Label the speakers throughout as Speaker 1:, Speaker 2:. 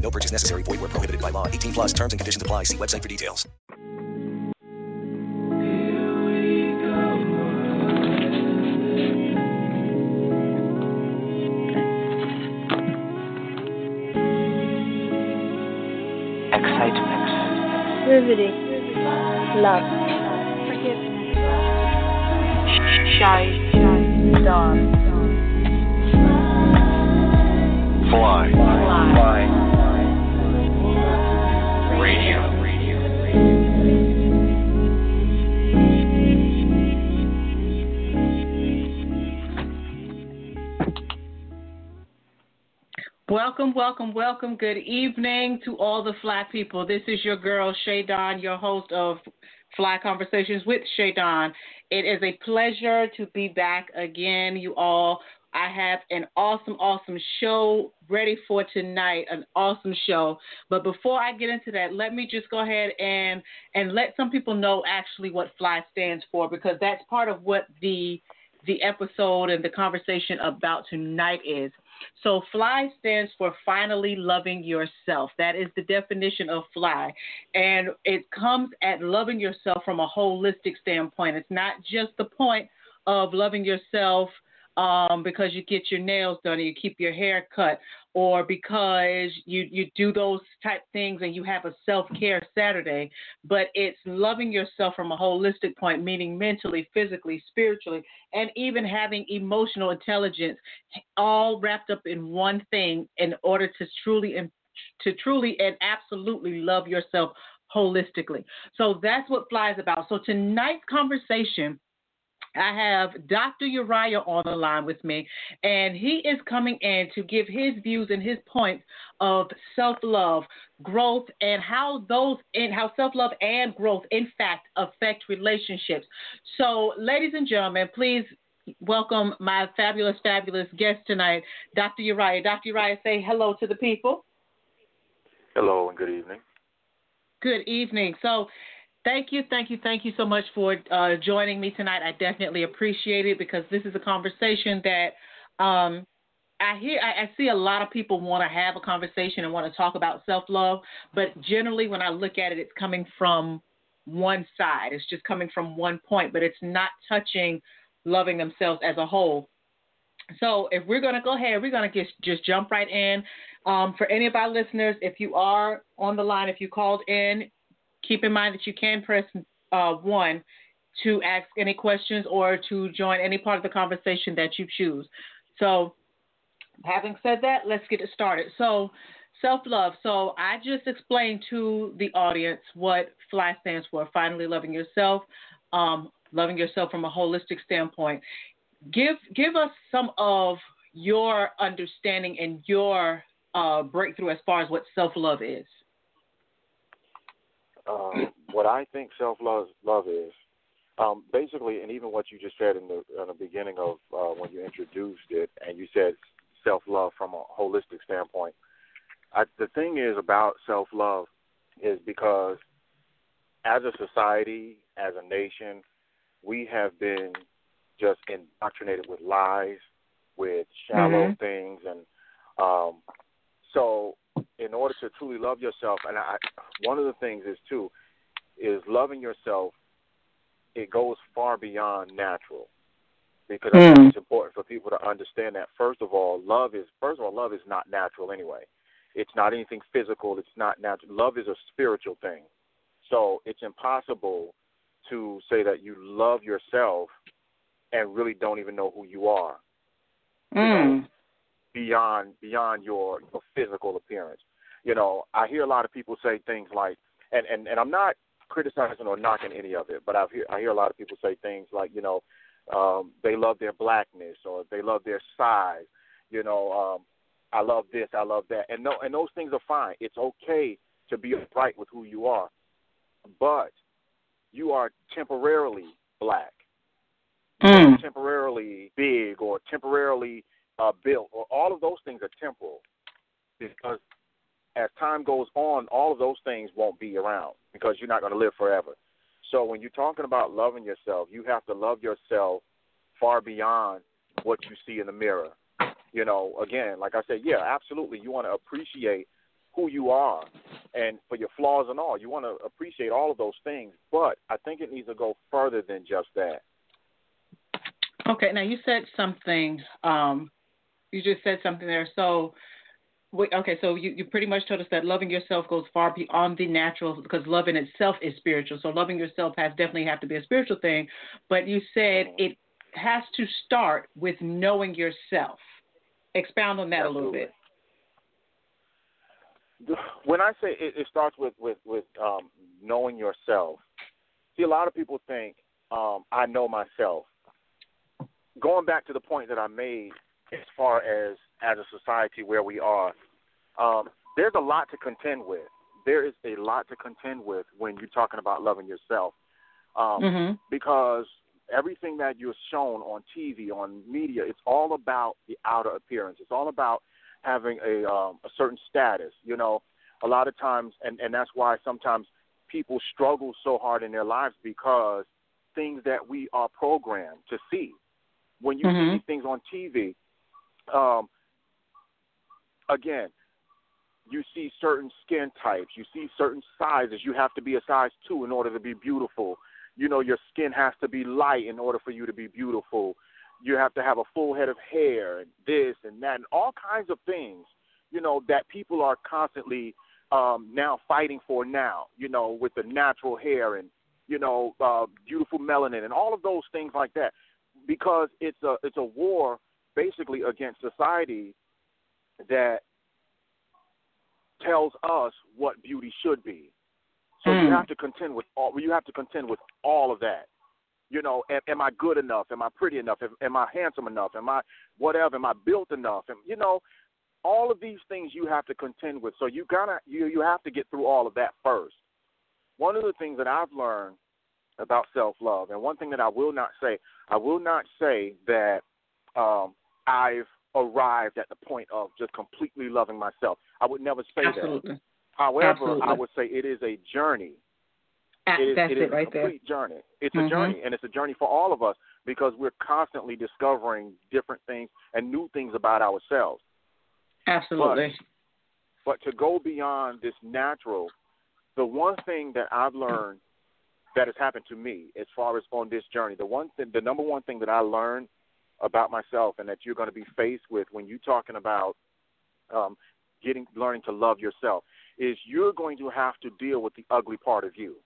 Speaker 1: No purchase necessary. Void where prohibited by law. 18 plus terms and conditions apply. See website for details.
Speaker 2: excitement,
Speaker 3: riveting, love, forgiveness, shy, shy, dawn,
Speaker 2: fly,
Speaker 3: fly,
Speaker 2: radio,
Speaker 4: Welcome, welcome, welcome. Good evening to all the Fly people. This is your girl, Shay Don, your host of Fly Conversations with Shay Don. It is a pleasure to be back again, you all. I have an awesome, awesome show ready for tonight, an awesome show. But before I get into that, let me just go ahead and and let some people know actually what FLY stands for because that's part of what the the episode and the conversation about tonight is. So, FLY stands for finally loving yourself. That is the definition of FLY. And it comes at loving yourself from a holistic standpoint. It's not just the point of loving yourself um, because you get your nails done or you keep your hair cut or because you, you do those type things and you have a self care Saturday, but it's loving yourself from a holistic point, meaning mentally, physically, spiritually, and even having emotional intelligence, all wrapped up in one thing in order to truly and to truly and absolutely love yourself holistically. So that's what FLY is about. So tonight's conversation I have Dr. UriyYah on the line with me, and he is coming in to give his views and his points of self-love, growth, and how those and how self-love and growth, in fact, affect relationships. So, ladies and gentlemen, please welcome my fabulous, fabulous guest tonight, Dr. UriyYah. Dr. UriyYah, say hello to the people.
Speaker 5: Hello and good evening.
Speaker 4: Good evening. So, Thank you, thank you, thank you so much for uh, joining me tonight. I definitely appreciate it because this is a conversation that um, I hear. I, I, see a lot of people want to have a conversation and want to talk about self love, but generally, when I look at it, it's coming from one side. It's just coming from one point, but it's not touching loving themselves as a whole. So, if we're going to go ahead, we're going to just jump right in. Um, for any of our listeners, if you are on the line, if you called in, keep in mind that you can press uh, one to ask any questions or to join any part of the conversation that you choose. So, having said that, let's get it started. So, self love. So, I just explained to the audience what FLY stands for finally loving yourself, um, loving yourself from a holistic standpoint. Give, give us some of your understanding and your uh, breakthrough as far as what self love is
Speaker 5: um, what I think self love love is, um, basically, and even what you just said in the in the beginning of uh, when you introduced it, and you said self love from a holistic standpoint. I, the thing is about self love is because as a society, as a nation, we have been just indoctrinated with lies, with shallow mm-hmm. things, and um, so in order to truly love yourself, and I, one of the things is too, is loving yourself. It goes far beyond natural, because mm. I think hmm. it's important for people to understand that. First of all, love is first of all, love is not natural anyway. It's not anything physical. It's not natural. Love is a spiritual thing. So it's impossible to say that you love yourself and really don't even know who you are.
Speaker 4: Mm. You know,
Speaker 5: hmm beyond beyond your, your physical appearance. You know, I hear a lot of people say things like, and and and I'm not criticizing or knocking any of it, but I hear I hear a lot of people say things like, you know, um, they love their blackness or they love their size. You know, um, I love this, I love that, and no, and those things are fine. It's okay to be upright with who you are, but you are temporarily black,
Speaker 4: Mm.
Speaker 5: temporarily big, or temporarily uh, built, or all of those things are temporal. Because as time goes on, all of those things won't be around because you're not going to live forever. So when you're talking about loving yourself, you have to love yourself far beyond what you see in the mirror. You know, again, like I said, yeah, absolutely. You want to appreciate who you are and for your flaws and all. You want to appreciate all of those things, but I think it needs to go further than just that.
Speaker 4: Okay, now you said something. Um, you just said something there. So, wait, okay, so you, you pretty much told us that loving yourself goes far beyond the natural because love in itself is spiritual. So loving yourself has definitely have to be a spiritual thing. But you said it has to start with knowing yourself. Expound on that a little bit.
Speaker 5: when I say it, it starts with with with um, knowing yourself. See, a lot of people think um, I know myself. Going back to the point that I made, as far as as a society where we are, um, there's a lot to contend with. There is a lot to contend with when you're talking about loving yourself, um,
Speaker 4: Mhm.
Speaker 5: because everything that you're shown on TV, on media, it's all about the outer appearance. It's all about having a um, a certain status. You know, a lot of times, and and that's why sometimes people struggle so hard in their lives because things that we are programmed to see. When you
Speaker 4: Mhm.
Speaker 5: see these things on TV, um, again, you see certain skin types, you see certain sizes. You have to be a size two in order to be beautiful. You know, your skin has to be light in order for you to be beautiful. You have to have a full head of hair and this and that and all kinds of things, you know, that people are constantly um now fighting for now, you know, with the natural hair and you know, uh beautiful melanin and all of those things like that. Because it's a it's a war basically against society that tells us what beauty should be. So you
Speaker 4: Mm.
Speaker 5: have to contend with all. You have to contend with all of that. You know, am, am I good enough? Am I pretty enough? Am, am I handsome enough? Am I whatever? Am I built enough? And you know, all of these things you have to contend with. So you gotta you you have to get through all of that first. One of the things that I've learned about self love, and one thing that I will not say, I will not say that um, I've arrived at the point of just completely loving myself. I would never say that.
Speaker 4: Absolutely.
Speaker 5: However,
Speaker 4: Absolutely.
Speaker 5: I would say it is a journey. It is,
Speaker 4: That's
Speaker 5: it
Speaker 4: it,
Speaker 5: is a
Speaker 4: right there.
Speaker 5: complete journey. It's
Speaker 4: Mhm.
Speaker 5: a journey, and it's a journey for all of us because we're constantly discovering different things and new things about ourselves.
Speaker 4: Absolutely.
Speaker 5: But to go beyond this natural, the one thing that I've learned that has happened to me as far as on this journey, the one thing, the number one thing that I learned about myself and that you're going to be faced with when you're talking about um, getting learning to love yourself is you're going to have to deal with the ugly part of you.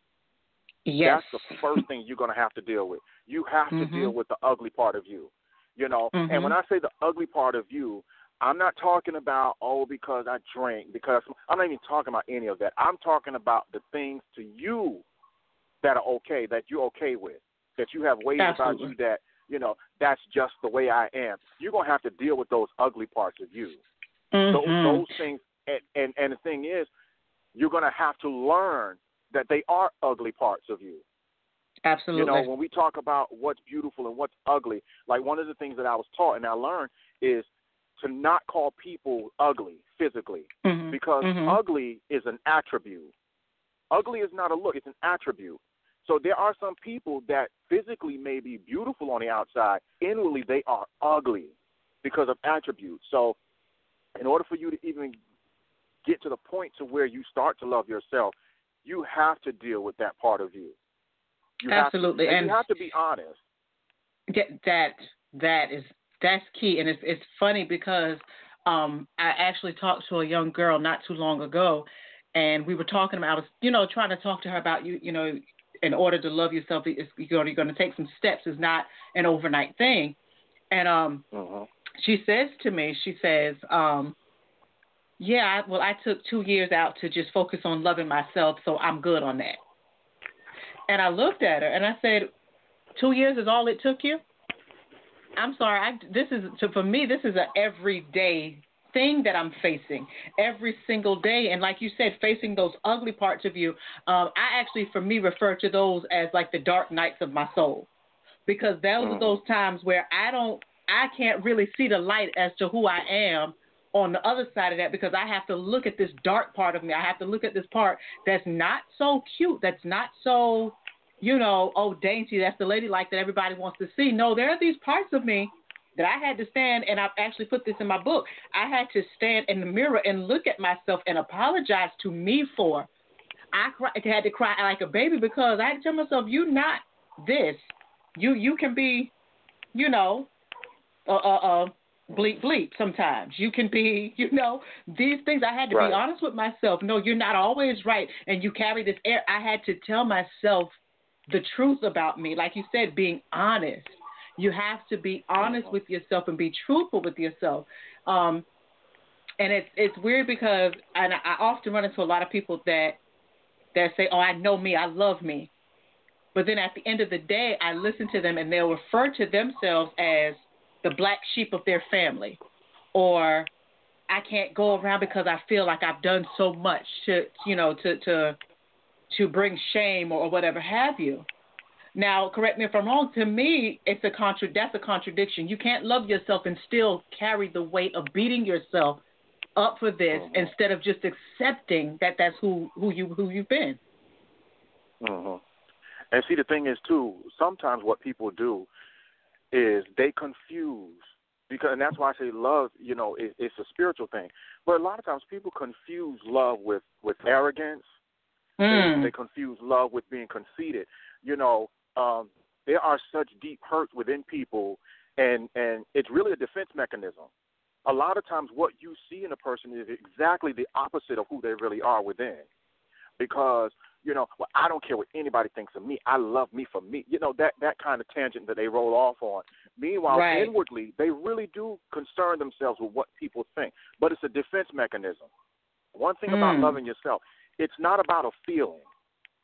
Speaker 4: yes.
Speaker 5: That's the first thing you're going to have to deal with. You have to
Speaker 4: Mhm.
Speaker 5: deal with the ugly part of you. You know,
Speaker 4: Mhm.
Speaker 5: and when I say the ugly part of you, I'm not talking about oh because I drank because I'm not even talking about any of that. I'm talking about the things to you that are okay that you're okay with that you have ways about you that you know that's just the way I am. You're gonna have to deal with those ugly parts of you those,
Speaker 4: Mhm.
Speaker 5: those things and, and and the thing is you're going to have to learn that they are ugly parts of you
Speaker 4: Absolutely.
Speaker 5: you know when we talk about what's beautiful and what's ugly like one of the things that i was taught and i learned is to not call people ugly physically
Speaker 4: Mhm.
Speaker 5: because
Speaker 4: Mhm.
Speaker 5: ugly is an attribute ugly is not a look it's an attribute so there are some people that physically may be beautiful on the outside inwardly they are ugly because of attributes so in order for you to even get to the point to where you start to love yourself, you have to deal with that part of you. you
Speaker 4: Absolutely,
Speaker 5: to, and,
Speaker 4: and-
Speaker 5: you have to be honest.
Speaker 4: that that is that's key and it's it's funny because um I actually talked to a young girl not too long ago and we were talking about you know trying to talk to her about you you know in order to love yourself it's, you're going you're going to take some steps it's not an overnight thing and um
Speaker 5: Mhm.
Speaker 4: she says to me she says um yeah I, well I took 2 years out to just focus on loving myself so I'm good on that and I looked at her and I said two years is all it took you? I'm sorry. I, this is so for me. This is a everyday thing that I'm facing every single day. And like you said, facing those ugly parts of you, um, I actually, for me, refer to those as like the dark nights of my soul, because those are those times where I don't, I can't really see the light as to who I am on the other side of that because I have to look at this dark part of me. I have to look at this part that's not so cute, that's not so, you know, oh dainty, that's the ladylike that everybody wants to see. No, there are these parts of me that I had to stand, and I've actually put this in my book. I had to stand in the mirror and look at myself and apologize to me for. I cry, had to cry like a baby because I had to tell myself, "You're not this. You you can be, you know, uh uh, uh bleep bleep. Sometimes you can be, you know, these things. I had to
Speaker 5: Right.
Speaker 4: be honest with myself. No, you're not always right, and you carry this air. I had to tell myself the truth about me, like you said, being honest. You have to be honest with yourself and be truthful with yourself. Um, and it's it's weird because and I often run into a lot of people that that say, "Oh, I know me, I love me," but then at the end of the day, I listen to them and they'll refer to themselves as the black sheep of their family, or I can't go around because I feel like I've done so much to you know to to to bring shame or, or whatever have you. Now, correct me if I'm wrong. To me, it's a contra- That's a contradiction. You can't love yourself and still carry the weight of beating yourself up for this instead of just accepting that that's who who you who you've been.
Speaker 5: hmm And see, the thing is too. Sometimes what people do is they confuse because, and that's why I say love. You know, it, it's a spiritual thing. But a lot of times people confuse love with with arrogance. They,
Speaker 4: Mm.
Speaker 5: they confuse love with being conceited. You know, um, there are such deep hurts within people, and and it's really a defense mechanism. A lot of times, what you see in a person is exactly the opposite of who they really are within. Because you know, well, I don't care what anybody thinks of me. I love me for me. You know that that kind of tangent that they roll off on. Meanwhile,
Speaker 4: Right.
Speaker 5: inwardly, they really do concern themselves with what people think. But it's a defense mechanism. One thing about
Speaker 4: Mm.
Speaker 5: loving yourself, it's not about a feeling.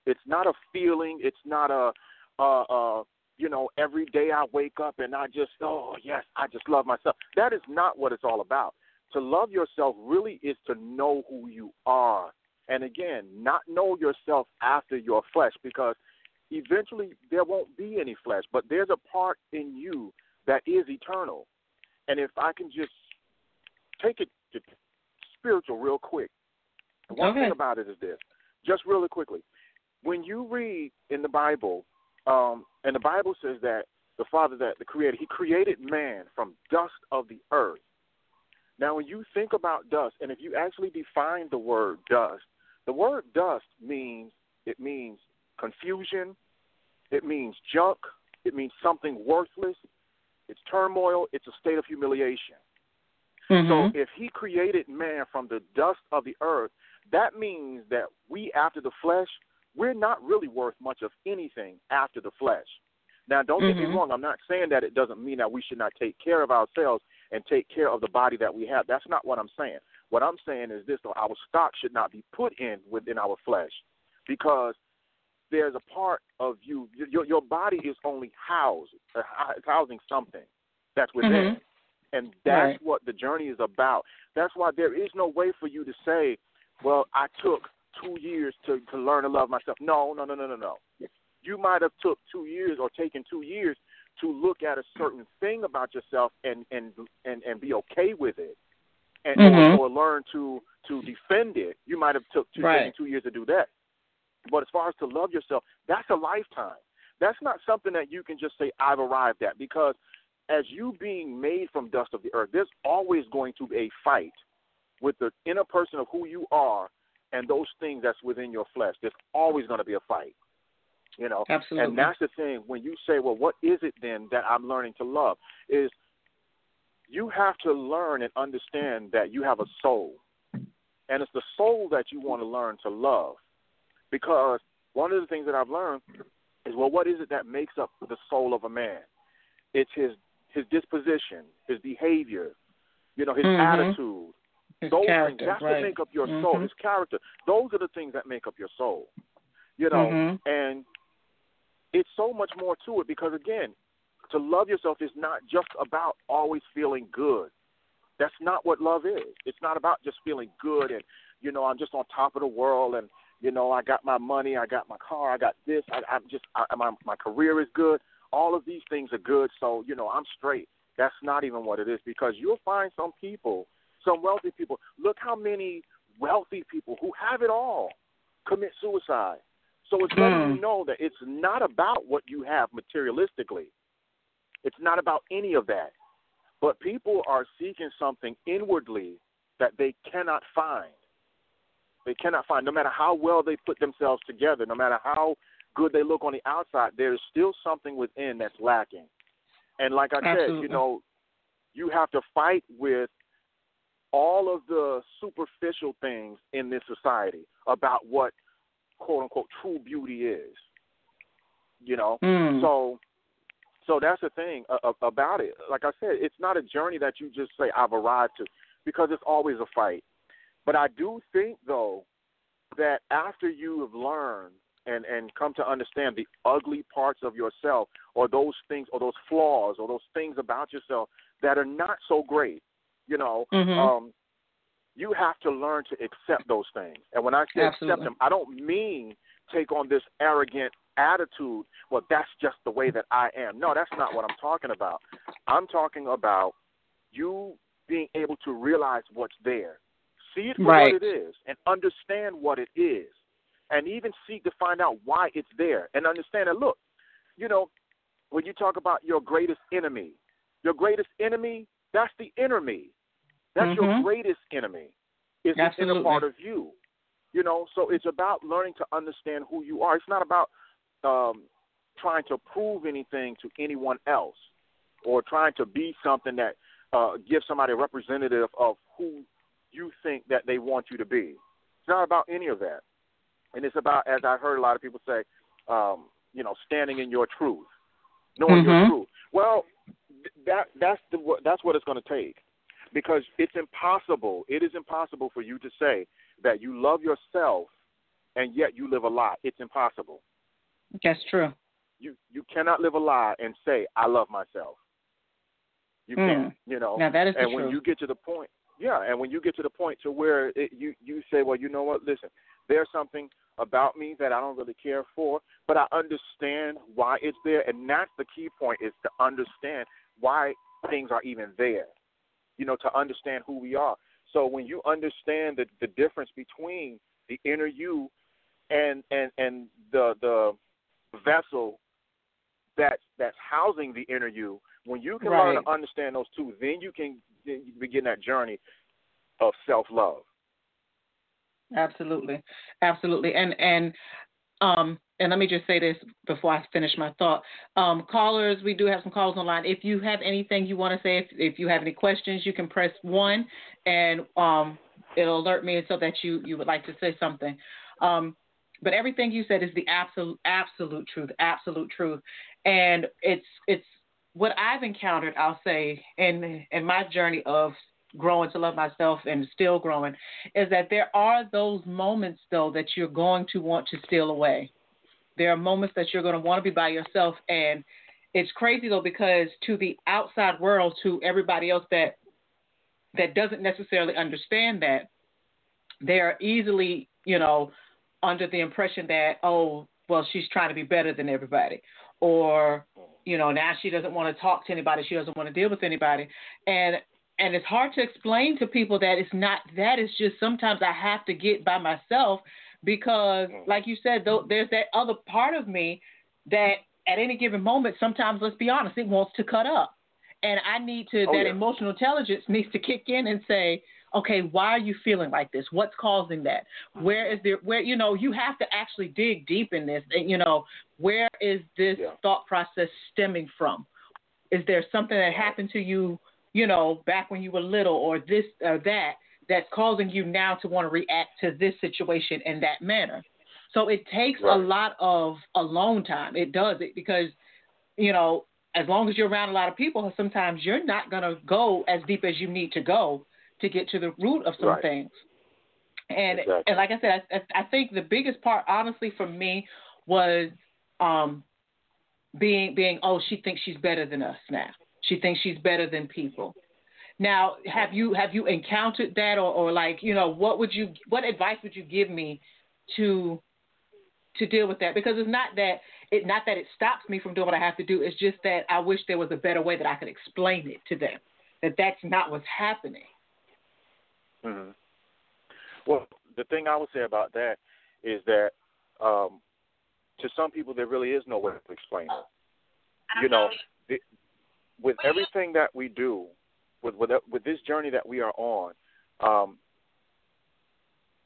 Speaker 5: It's not a feeling. It's not a, uh, uh, you know, every day I wake up and I just, oh yes, I just love myself. That is not what it's all about. To love yourself really is to know who you are, and again, not know yourself after your flesh, because eventually there won't be any flesh, but there's a part in you that is eternal. And if I can just take it to spiritual real quick, one
Speaker 4: Okay.
Speaker 5: thing about it is this, just really quickly. When you read in the Bible, um, and the Bible says that the Father, that the Creator, He created man from dust of the earth. Now, when you think about dust, and if you actually define the word dust, the word dust means it means confusion, it means junk, it means something worthless, it's turmoil, it's a state of humiliation.
Speaker 4: Mhm.
Speaker 5: So if he created man from the dust of the earth, that means that we after the flesh, we're not really worth much of anything after the flesh. Now don't get me
Speaker 4: Mhm.
Speaker 5: wrong, I'm not saying that it doesn't mean that we should not take care of ourselves and take care of the body that we have. That's not what I'm saying. What I'm saying is this though, our stock should not be put in within our flesh because there's a part of you your your body is only housed uh, it's housing something that's within
Speaker 4: Mhm.
Speaker 5: and that's
Speaker 4: Right.
Speaker 5: what the journey is about. That's why there is no way for you to say, "Well, I took two years to to learn to love myself." No, no, no, no, no, no. You might have took two years or taken two years to look at a certain thing about yourself and and and and be okay with it, and
Speaker 4: Mhm.
Speaker 5: or, or learn to to defend it. You might have took two,
Speaker 4: Right.
Speaker 5: two years to do that. But as far as to love yourself, that's a lifetime. That's not something that you can just say, I've arrived at. Because as you being made from dust of the earth, there's always going to be a fight with the inner person of who you are and those things that's within your flesh. There's always going to be a fight. You know,
Speaker 4: Absolutely.
Speaker 5: and that's the thing. When you say, "Well, what is it then that I'm learning to love?" Is you have to learn and understand that you have a soul, and it's the soul that you want to learn to love. Because one of the things that I've learned is, well, what is it that makes up the soul of a man? It's his his disposition, his behavior, you know, his
Speaker 4: Mhm.
Speaker 5: attitude.
Speaker 4: His
Speaker 5: Those
Speaker 4: character,
Speaker 5: things that's
Speaker 4: right.
Speaker 5: what make up your soul.
Speaker 4: Mhm.
Speaker 5: His character. Those are the things that make up your soul. You know,
Speaker 4: Mhm.
Speaker 5: and it's so much more to it because again, to love yourself is not just about always feeling good. That's not what love is. It's not about just feeling good and you know I'm just on top of the world and you know I got my money, I got my car, I got this. I, I'm just I, my my career is good. All of these things are good, so you know I'm straight. That's not even what it is because you'll find some people, some wealthy people. Look how many wealthy people who have it all commit suicide. So it's letting
Speaker 4: Mm.
Speaker 5: you know that it's not about what you have materialistically. It's not about any of that. But people are seeking something inwardly that they cannot find. They cannot find, no matter how well they put themselves together, no matter how good they look on the outside, there's still something within that's lacking. And like I said, you know, you have to fight with all of the superficial things in this society about what quote unquote true beauty is. You know,
Speaker 4: Mm.
Speaker 5: so so that's the thing about it. Like I said, it's not a journey that you just say I've arrived to, because it's always a fight. But I do think though that after you have learned and and come to understand the ugly parts of yourself, or those things, or those flaws, or those things about yourself that are not so great, you know,
Speaker 4: Mhm.
Speaker 5: um, you have to learn to accept those things. And when I say accept them, I don't mean take on this arrogant attitude. Well, that's just the way that I am. No, that's not what I'm talking about. I'm talking about you being able to realize what's there, see it for
Speaker 4: Right.
Speaker 5: what it is, and understand what it is, and even seek to find out why it's there, and understand that. Look, you know, when you talk about your greatest enemy, your greatest enemy, that's the inner That's your
Speaker 4: Mhm.
Speaker 5: greatest enemy. Is the inner part of you. You know, so it's about learning to understand who you are. It's not about um, trying to prove anything to anyone else or trying to be something that uh, gives somebody a representative of who you think that they want you to be. It's not about any of that. And it's about, as I heard a lot of people say, um, you know, standing in your truth, knowing your
Speaker 4: Mhm.
Speaker 5: truth. Well, that that's the that's what it's going to take, because it's impossible. It is impossible for you to say that you love yourself and yet you live a lie. It's impossible.
Speaker 4: That's true.
Speaker 5: You you cannot live a lie and say I love myself. You
Speaker 4: Mm.
Speaker 5: can't. You know.
Speaker 4: Now that is
Speaker 5: and when
Speaker 4: truth.
Speaker 5: you get to the point, yeah, and when you get to the point to where it, you you say, well, you know what? Listen, there's something about me that I don't really care for, but I understand why it's there, and that's the key point is to understand why things are even there. You know, to understand who we are. So when you understand the the difference between the inner you and and and the the vessel that's that's housing the inner you, when you can learn to understand those two, then you can begin that journey of self love.
Speaker 4: Absolutely, absolutely, and and um and let me just say this before I finish my thought. Um, callers, we do have some calls online. If you have anything you want to say, if, if you have any questions, you can press one, and um, it'll alert me so that you you would like to say something. Um, but everything you said is the absolute absolute truth, absolute truth, and it's it's what I've encountered. I'll say in in my journey of growing to love myself and still growing is that there are those moments though that you're going to want to steal away. There are moments that you're going to want to be by yourself and it's crazy though because to the outside world to everybody else that that doesn't necessarily understand that they're easily, you know, under the impression that oh, well she's trying to be better than everybody or you know, now she doesn't want to talk to anybody, she doesn't want to deal with anybody. And and it's hard to explain to people that it's not that. It's just sometimes I have to get by myself because, mm. like you said, though, there's that other part of me that at any given moment, sometimes let's be honest, it wants to cut up, and I need to
Speaker 5: Oh,
Speaker 4: that
Speaker 5: yeah.
Speaker 4: emotional intelligence needs to kick in and say, okay, why are you feeling like this? What's causing that? Where is there? Where you know you have to actually dig deep in this. And, you know, where is this
Speaker 5: Yeah.
Speaker 4: thought process stemming from? Is there something that happened to you, you know, back when you were little, or this or that, that's causing you now to want to react to this situation in that manner? So it takes a lot of alone time. It does it because, you know, as long as you're around a lot of people, sometimes you're not going to go as deep as you need to go to get to the root of some
Speaker 5: Right.
Speaker 4: things. And
Speaker 5: Exactly.
Speaker 4: and like I said, I, I think the biggest part, honestly, for me, was um, being being oh she thinks she's better than us now. She thinks she's better than people. Now, have you have you encountered that, or, or like you know, what would you what advice would you give me to to deal with that? Because it's not that it not that it stops me from doing what I have to do. It's just that I wish there was a better way that I could explain it to them that that's not what's happening.
Speaker 5: Mm-hmm. Well, the thing I would say about that is that um, to some people there really is no way to explain it. You know, the, with everything that we do, with with with this journey that we are on, um,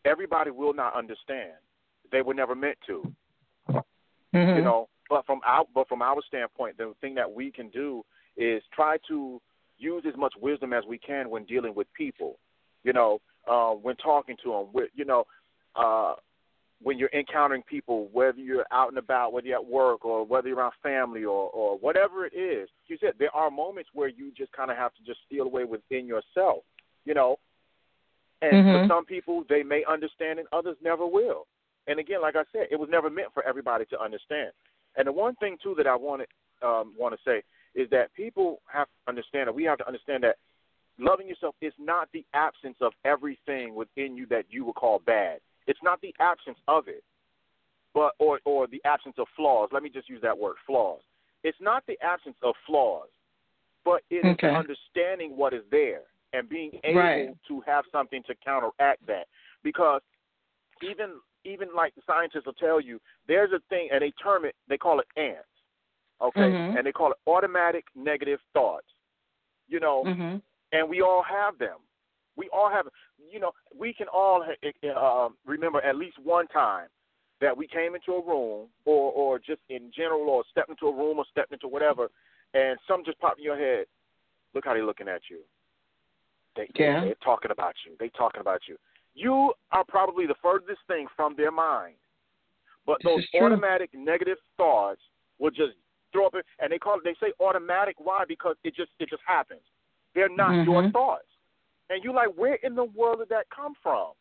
Speaker 5: everybody will not understand. They were never meant to.
Speaker 4: Mm-hmm.
Speaker 5: You know, but from our but from our standpoint, the thing that we can do is try to use as much wisdom as we can when dealing with people. You know, uh, when talking to them, with, you know, uh, when you're encountering people, whether you're out and about, whether you're at work or whether you're around family or, or whatever it is, you said there are moments where you just kind of have to just steal away within yourself, you know. And
Speaker 4: Mhm.
Speaker 5: for some people, they may understand and others never will. And again, like I said, it was never meant for everybody to understand. And the one thing too that I want to um, want to say is that people have to understand, or we have to understand that loving yourself is not the absence of everything within you that you would call bad. It's not the absence of it, but or or the absence of flaws. Let me just use that word, flaws. It's not the absence of flaws, but it is
Speaker 4: Okay.
Speaker 5: understanding what is there and being able
Speaker 4: Right.
Speaker 5: to have something to counteract that. Because even even like the scientists will tell you, there's a thing, and they term it, they call it ants. Okay,
Speaker 4: Mhm.
Speaker 5: and they call it automatic negative thoughts. You know,
Speaker 4: Mhm.
Speaker 5: and we all have them. We all have, you know, we can all uh, remember at least one time that we came into a room, or or just in general, or stepped into a room, or stepped into whatever, and something just popped in your head. Look how they're looking at you. They,
Speaker 4: Yeah.
Speaker 5: they, they're talking about you. They talking about you. You are probably the furthest thing from their mind. But
Speaker 4: This
Speaker 5: those automatic negative thoughts will just throw up, and they call it. They say automatic. Why? Because it just it just happens. They're not your
Speaker 4: Mhm.
Speaker 5: thoughts, and you're like, where in the world did that come from?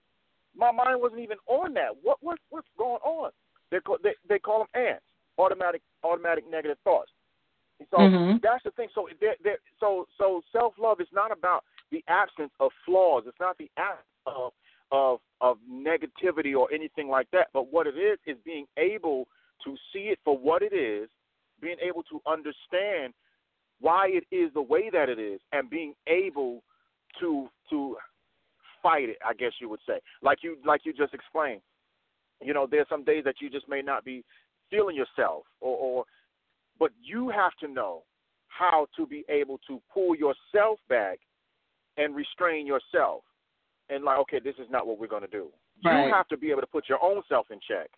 Speaker 5: My mind wasn't even on that. What what what's going on? They call they they call them ants. Automatic automatic negative thoughts. So
Speaker 4: Mhm.
Speaker 5: that's the thing. So they're, they're, so so self love is not about the absence of flaws. It's not the absence of of of negativity or anything like that. But what it is is being able to see it for what it is, being able to understand why it is the way that it is, and being able to to fight it. I guess you would say, like you like you just explained. You know, there's some days that you just may not be feeling yourself, or, or but you have to know how to be able to pull yourself back and restrain yourself and like okay this is not what we're going to do
Speaker 4: Right.
Speaker 5: you have to be able to put your own self in check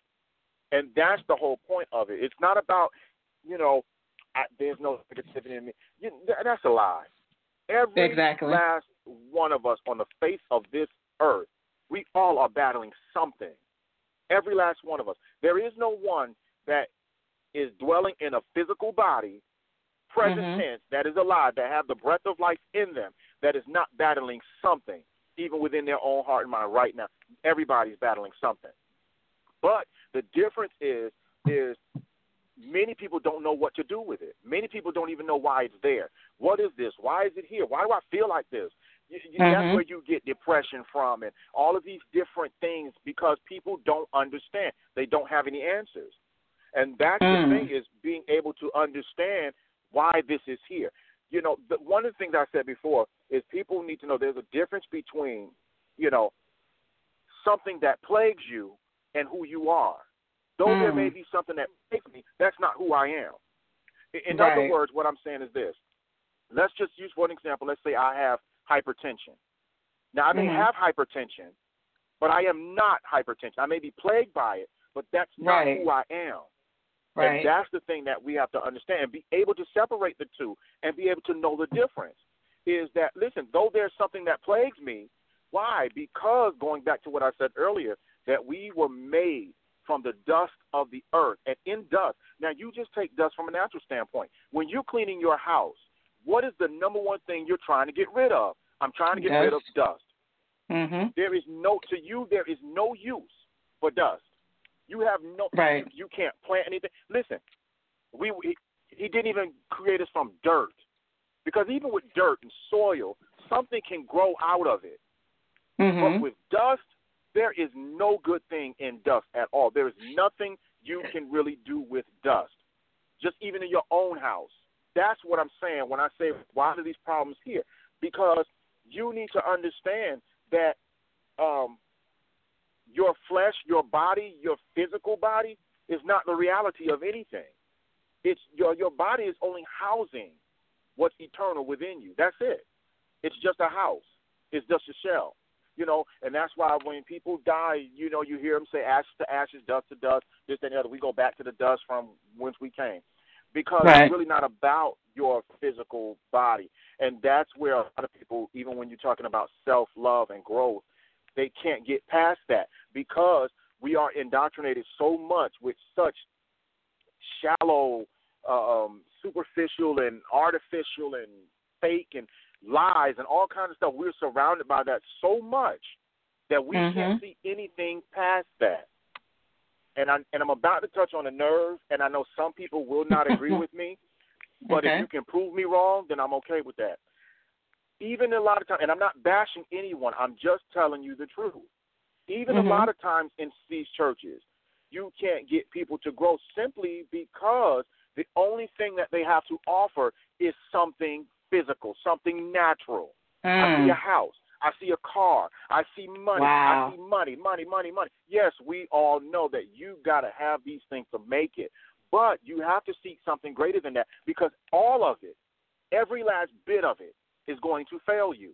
Speaker 5: and that's the whole point of it it's not about you know I, there's no negativity in me you, that, that's a lie every
Speaker 4: Exactly.
Speaker 5: last one of us on the face of this earth. We all are battling something. Every last one of us. There is no one that is dwelling in a physical body present
Speaker 4: Mhm.
Speaker 5: tense that is alive that have the breath of life in them that is not battling something even within their own heart and mind right now. Everybody's battling something. But the difference is is many people don't know what to do with it. Many people don't even know why it's there. What is this? Why is it here? Why do i feel like this you, you,
Speaker 4: Mhm.
Speaker 5: that's where you get depression from and all of these different things because people don't understand they don't have any answers and that's
Speaker 4: Mm.
Speaker 5: the thing is being able to understand why this is here. You know, the, one of the things I said before is people need to know there's a difference between, you know, something that plagues you and who you are. Though there
Speaker 4: Mm.
Speaker 5: may be something that plagues me, that's not who I am. In, in other words, what I'm saying is this. Let's just use for an example. Let's say I have hypertension. Now, I may
Speaker 4: Mhm.
Speaker 5: have hypertension, but I am not hypertension. I may be plagued by it, but that's not
Speaker 4: Right.
Speaker 5: who I am.
Speaker 4: Right.
Speaker 5: And that's the thing that we have to understand and be able to separate the two and be able to know the difference. Is that, listen, though there's something that plagues me, why? Because going back to what I said earlier, that we were made from the dust of the earth. And in dust, now you just take dust from a natural standpoint. When you're cleaning your house, what is the number one thing you're trying to get rid of? I'm trying to get rid of
Speaker 4: Dust.
Speaker 5: dust.
Speaker 4: Mhm.
Speaker 5: There is no to you. There is no use for dust. You have no.
Speaker 4: Right.
Speaker 5: You can't plant anything. Listen, we he, he didn't even create us from dirt, because even with dirt and soil, something can grow out of it.
Speaker 4: Mm-hmm.
Speaker 5: But with dust, there is no good thing in dust at all. There is nothing you can really do with dust. Just even in your own house. That's what I'm saying when I say why are these problems here? Because you need to understand that um, your flesh, your body, your physical body is not the reality of anything. It's your your body is only housing what's eternal within you. That's it. It's just a house. It's just a shell. You know, and that's why when people die, you know, you hear them say ashes to ashes, dust to dust, this and the other. We go back to the dust from whence we came. Because
Speaker 4: Right.
Speaker 5: it's really not about your physical body. And that's where a lot of people, even when you're talking about self love and growth, they can't get past that because we are indoctrinated so much with such shallow, um, superficial, and artificial, and fake, and lies, and all kinds of stuff. We're surrounded by that so much that we can't see anything past that. And I and I'm about to touch on a nerve, and I know some people will not agree with me, but
Speaker 4: Okay.
Speaker 5: if you can prove me wrong, then I'm okay with that. Even a lot of times, and I'm not bashing anyone, I'm just telling you the truth. Even
Speaker 4: Mhm.
Speaker 5: a lot of times in these churches, you can't get people to grow simply because the only thing that they have to offer is something physical, something natural. I see a
Speaker 4: Mm.
Speaker 5: house. I see a car. I see money.
Speaker 4: Wow.
Speaker 5: I see money, money, money, money. Yes, we all know that you got to have these things to make it. But you have to seek something greater than that because all of it, every last bit of it, is going to fail you.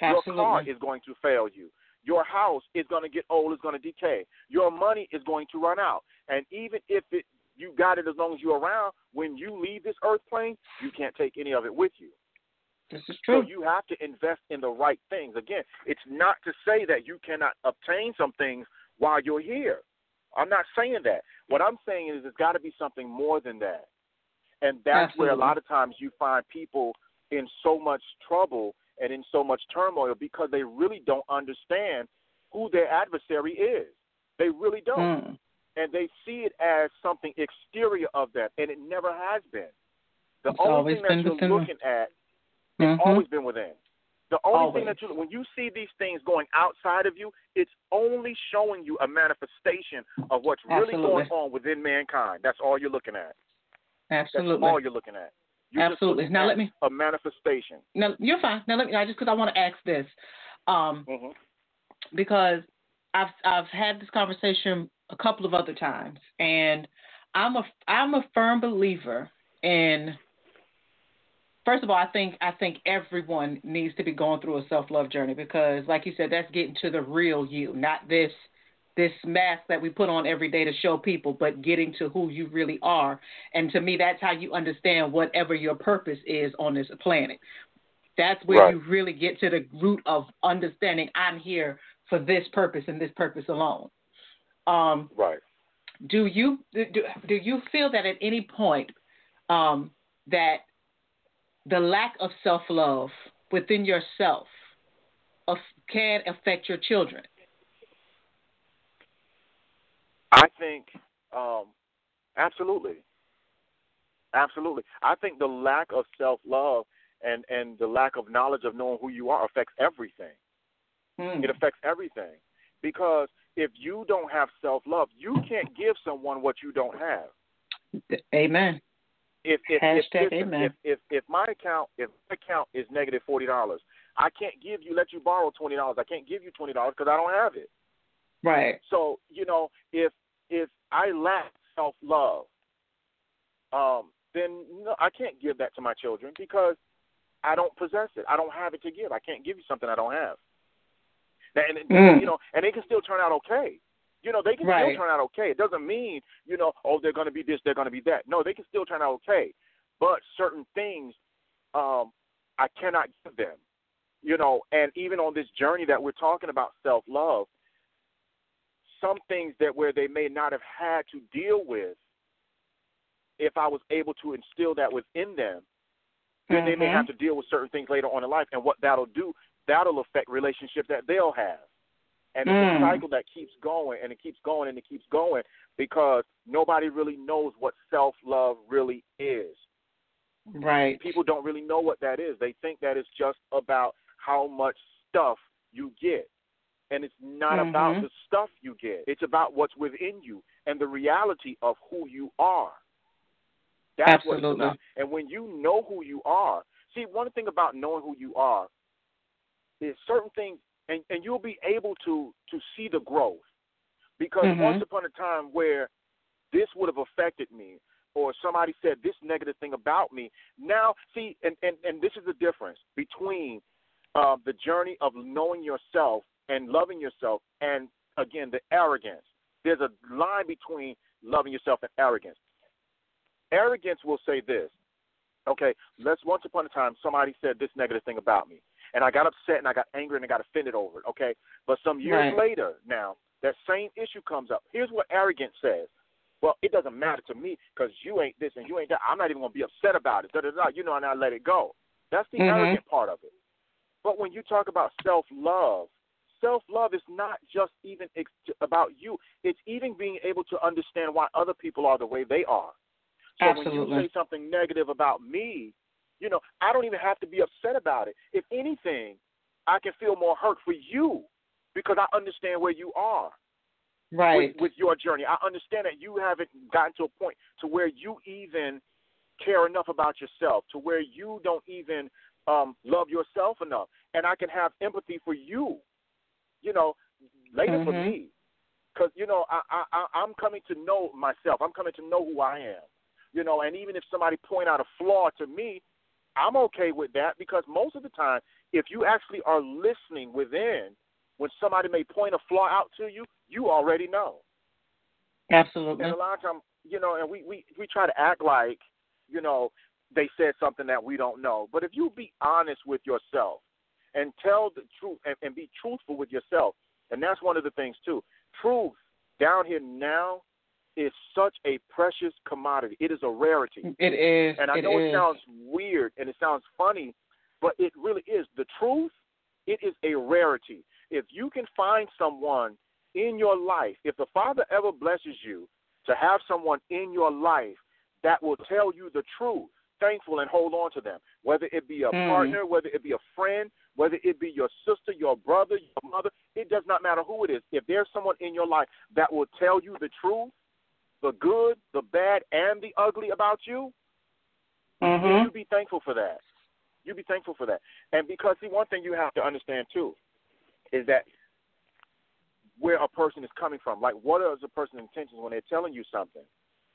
Speaker 5: Your car is going to fail you. Your house is going to get old, it's going to decay. Your money is going to run out. And even if it you got it as long as you're around, when you leave this earth plane, you can't take any of it with you.
Speaker 4: This is
Speaker 5: So
Speaker 4: true.
Speaker 5: you have to invest in the right things. Again, it's not to say that you cannot obtain some things while you're here. I'm not saying that. What I'm saying is it's got to be something more than that. And that's where a lot of times you find people in so much trouble and in so much turmoil because they really don't understand who their adversary is. They really don't.
Speaker 4: Mm.
Speaker 5: And they see it as something exterior of them, and it never has been. The
Speaker 4: It's
Speaker 5: only thing that you're looking at it's
Speaker 4: Mhm.
Speaker 5: always been within. The only
Speaker 4: Always.
Speaker 5: thing that you, when you see these things going outside of you, it's only showing you a manifestation of what's really going on within mankind. That's all you're looking at. That's
Speaker 4: Absolutely.
Speaker 5: all you're looking at. You're
Speaker 4: Absolutely. Now let me-
Speaker 5: a manifestation.
Speaker 4: No, you're fine. Now let me. I just because I want to ask this, um,
Speaker 5: hmm
Speaker 4: because I've I've had this conversation a couple of other times, and I'm a I'm a firm believer in. First of all, I think I think everyone needs to be going through a self love journey because, like you said, that's getting to the real you, not this this mask that we put on every day to show people, but getting to who you really are. And to me, that's how you understand whatever your purpose is on this planet. That's where
Speaker 5: Right.
Speaker 4: you really get to the root of understanding I'm here for this purpose and this purpose alone. Um,
Speaker 5: Right.
Speaker 4: do you do, do you feel that at any point um, that the lack of self love within yourself of, can affect your children?
Speaker 5: I think, um, absolutely, absolutely. I think the lack of self love and and the lack of knowledge of knowing who you are affects everything.
Speaker 4: Hmm.
Speaker 5: It affects everything because if you don't have self love, you can't give someone what you don't have.
Speaker 4: Amen.
Speaker 5: If if if,
Speaker 4: Hashtag
Speaker 5: listen,
Speaker 4: amen.
Speaker 5: if if if my account if my account is negative forty dollars, I can't give you let you borrow twenty dollars. I can't give you twenty dollars because I don't have it.
Speaker 4: Right.
Speaker 5: So you know, if if I lack self love, um, then no, I can't give that to my children because I don't possess it. I don't have it to give. I can't give you something I don't have. And, and
Speaker 4: Mm.
Speaker 5: you know, and it can still turn out okay. You know, they can
Speaker 4: Right.
Speaker 5: still turn out okay. It doesn't mean you know, oh, they're going to be this, they're going to be that. No, they can still turn out okay. But certain things, um, I cannot give them. You know, and even on this journey that we're talking about self love, some things that where they may not have had to deal with if I was able to instill that within them, then they may
Speaker 4: Mhm.
Speaker 5: have to deal with certain things later on in life. And what that'll do, that'll affect relationships that they'll have. And it's
Speaker 4: Mm.
Speaker 5: a cycle that keeps going and it keeps going and it keeps going because nobody really knows what self love really is.
Speaker 4: Right.
Speaker 5: People don't really know what that is. They think that it's just about how much stuff you get. And it's not
Speaker 4: Mhm.
Speaker 5: about the stuff you get. It's about what's within you and the reality of who you are. That's what it's
Speaker 4: Absolutely.
Speaker 5: about. And when you know who you are, see, one thing about knowing who you are is certain things, and, and you'll be able to to see the growth. Because
Speaker 4: Mhm.
Speaker 5: once upon a time where this would have affected me, or somebody said this negative thing about me, now see, and and, and this is the difference between uh, the journey of knowing yourself and loving yourself, and again the arrogance. There's a line between loving yourself and arrogance. Arrogance will say this. Okay, let's once upon a time somebody said this negative thing about me, and I got upset and I got angry and I got offended over it. Okay, but some years
Speaker 4: Right.
Speaker 5: later now that same issue comes up. Here's what arrogance says. Well, it doesn't matter to me because you ain't this and you ain't that. I'm not even going to be upset about it. Da, da, da, you know, and I let it go. That's the
Speaker 4: Mhm.
Speaker 5: arrogant part of it. But when you talk about self love, self love is not just even ex- about you. It's even being able to understand why other people are the way they are. So when you say something negative about me, you know, I don't even have to be upset about it. If anything, I can feel more hurt for you because I understand where you are
Speaker 4: Right.
Speaker 5: with, with your journey. I understand that you haven't gotten to a point to where you even care enough about yourself, to where you don't even um, love yourself enough, and I can have empathy for you. You know, later for
Speaker 4: Mhm.
Speaker 5: me, because you know I I- I'm coming to know myself. I'm coming to know who I am. You know, and even if somebody point out a flaw to me, I'm okay with that because most of the time, if you actually are listening within, when somebody may point a flaw out to you, you already know.
Speaker 4: Absolutely.
Speaker 5: And a lot of times, you know, and we, we, we try to act like, you know, they said something that we don't know. But if you be honest with yourself and tell the truth and, and be truthful with yourself, and that's one of the things too. Truth down here now is such a precious commodity. It is a rarity.
Speaker 4: It is.
Speaker 5: And I
Speaker 4: it
Speaker 5: know
Speaker 4: is.
Speaker 5: it sounds weird and it sounds funny, but it really is. The truth, it is a rarity. If you can find someone in your life, if the Father ever blesses you to have someone in your life that will tell you the truth, thankful and hold on to them, whether it be a
Speaker 4: Mm.
Speaker 5: partner, whether it be a friend, whether it be your sister, your brother, your mother, it does not matter who it is. If there's someone in your life that will tell you the truth, the good, the bad, and the ugly about you,
Speaker 4: Mhm.
Speaker 5: you be thankful for that. You be thankful for that. And because see, one thing you have to understand too is that where a person is coming from. Like, what is a person's intentions when they're telling you something?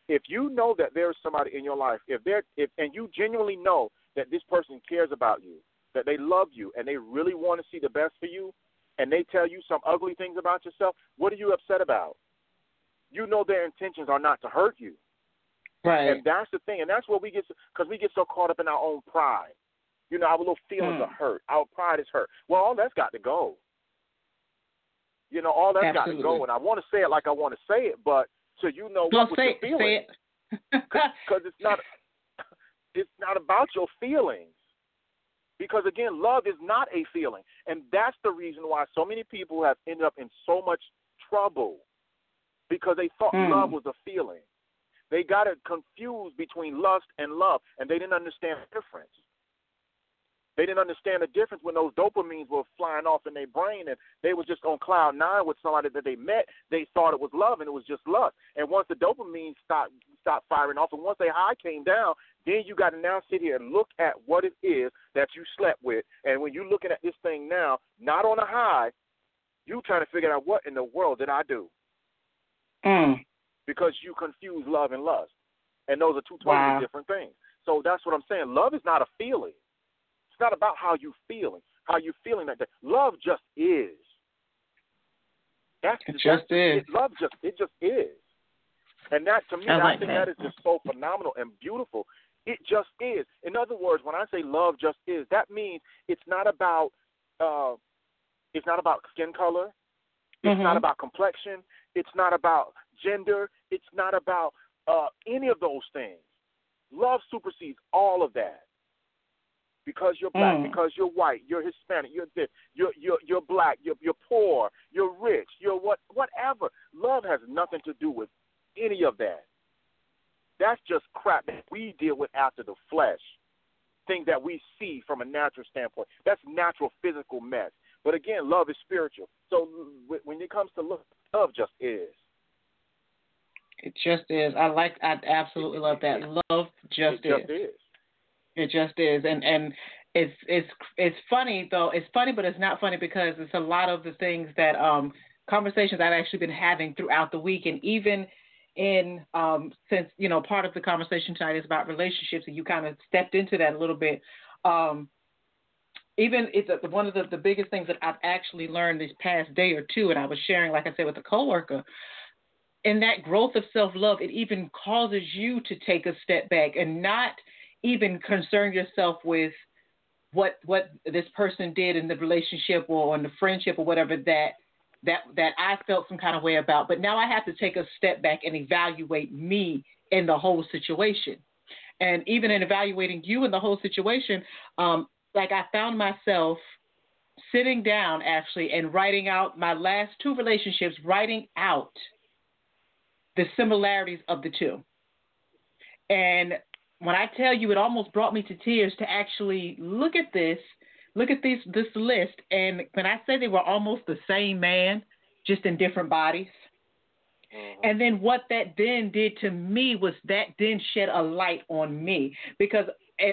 Speaker 5: If you know that there's somebody in your life, if they're, if and you genuinely know that this person cares about you, that they love you, and they really want to see the best for you, and they tell you some ugly things about yourself, what are you upset about? You know their intentions are not to hurt you.
Speaker 4: Right.
Speaker 5: And that's the thing, and that's where we get because we get so caught up in our own pride. You know, our little feelings
Speaker 4: Hmm.
Speaker 5: are hurt. Our pride is hurt. Well, all that's got to go. You know, all that's got to go. And I want to say it like I want to say it, but so you know
Speaker 4: well,
Speaker 5: what
Speaker 4: say,
Speaker 5: you're
Speaker 4: say
Speaker 5: feeling,
Speaker 4: it.
Speaker 5: because it's not it's not about your feelings. Because again, love is not a feeling, and that's the reason why so many people have ended up in so much trouble because they thought
Speaker 4: Hmm.
Speaker 5: love was a feeling. They got it confused between lust and love, and they didn't understand the difference. They didn't understand the difference when those dopamines were flying off in their brain, and they were just on cloud nine with somebody that they met. They thought it was love, and it was just lust. And once the dopamine stopped stopped firing off, and once their high came down, then you got to now sit here and look at what it is that you slept with. And when you're looking at this thing now, not on a high, you trying to figure out what in the world did I do
Speaker 4: mm.
Speaker 5: because you confuse love and lust, and those are two totally
Speaker 4: Wow.
Speaker 5: different things. So that's what I'm saying. Love is not a feeling. It's not about how you feeling, how you feeling that day. Love just is. That's
Speaker 4: It
Speaker 5: that's
Speaker 4: just is.
Speaker 5: It, love just it just is. And that to me,
Speaker 4: I
Speaker 5: I, think
Speaker 4: that.
Speaker 5: that is just so phenomenal and beautiful. It just is. In other words, when I say love just is, that means it's not about uh, it's not about skin color. It's
Speaker 4: Mhm.
Speaker 5: not about complexion. It's not about gender. It's not about uh, any of those things. Love supersedes all of that. Because you're black,
Speaker 4: Mm.
Speaker 5: because you're white, you're Hispanic, you're this, you're you're you're black, you're you're poor, you're rich, you're what whatever. Love has nothing to do with any of that. That's just crap that we deal with after the flesh. things that we see from a natural standpoint. That's natural physical mess. But again, love is spiritual. So when it comes to love, love just is.
Speaker 4: It just is. I like. I absolutely love that. Love just,
Speaker 5: it just
Speaker 4: is.
Speaker 5: is.
Speaker 4: It just is, and and it's it's it's funny though. It's funny, but it's not funny because it's a lot of the things that um conversations I've actually been having throughout the week, and even in um since you know part of the conversation tonight is about relationships, and you kind of stepped into that a little bit. Um, even it's a, one of the, the biggest things that I've actually learned this past day or two, and I was sharing, like I said, with a coworker, in that growth of self love, it even causes you to take a step back and not even concern yourself with what what this person did in the relationship or in the friendship or whatever that that that I felt some kind of way about. But now I have to take a step back and evaluate me in the whole situation. And even in evaluating you in the whole situation, um, like I found myself sitting down actually and writing out my last two relationships, writing out the similarities of the two. And when I tell you, it almost brought me to tears to actually look at this, look at this this list, and when I say they were almost the same man, just in different bodies.
Speaker 5: Mm-hmm.
Speaker 4: And then what that then did to me was that then shed a light on me because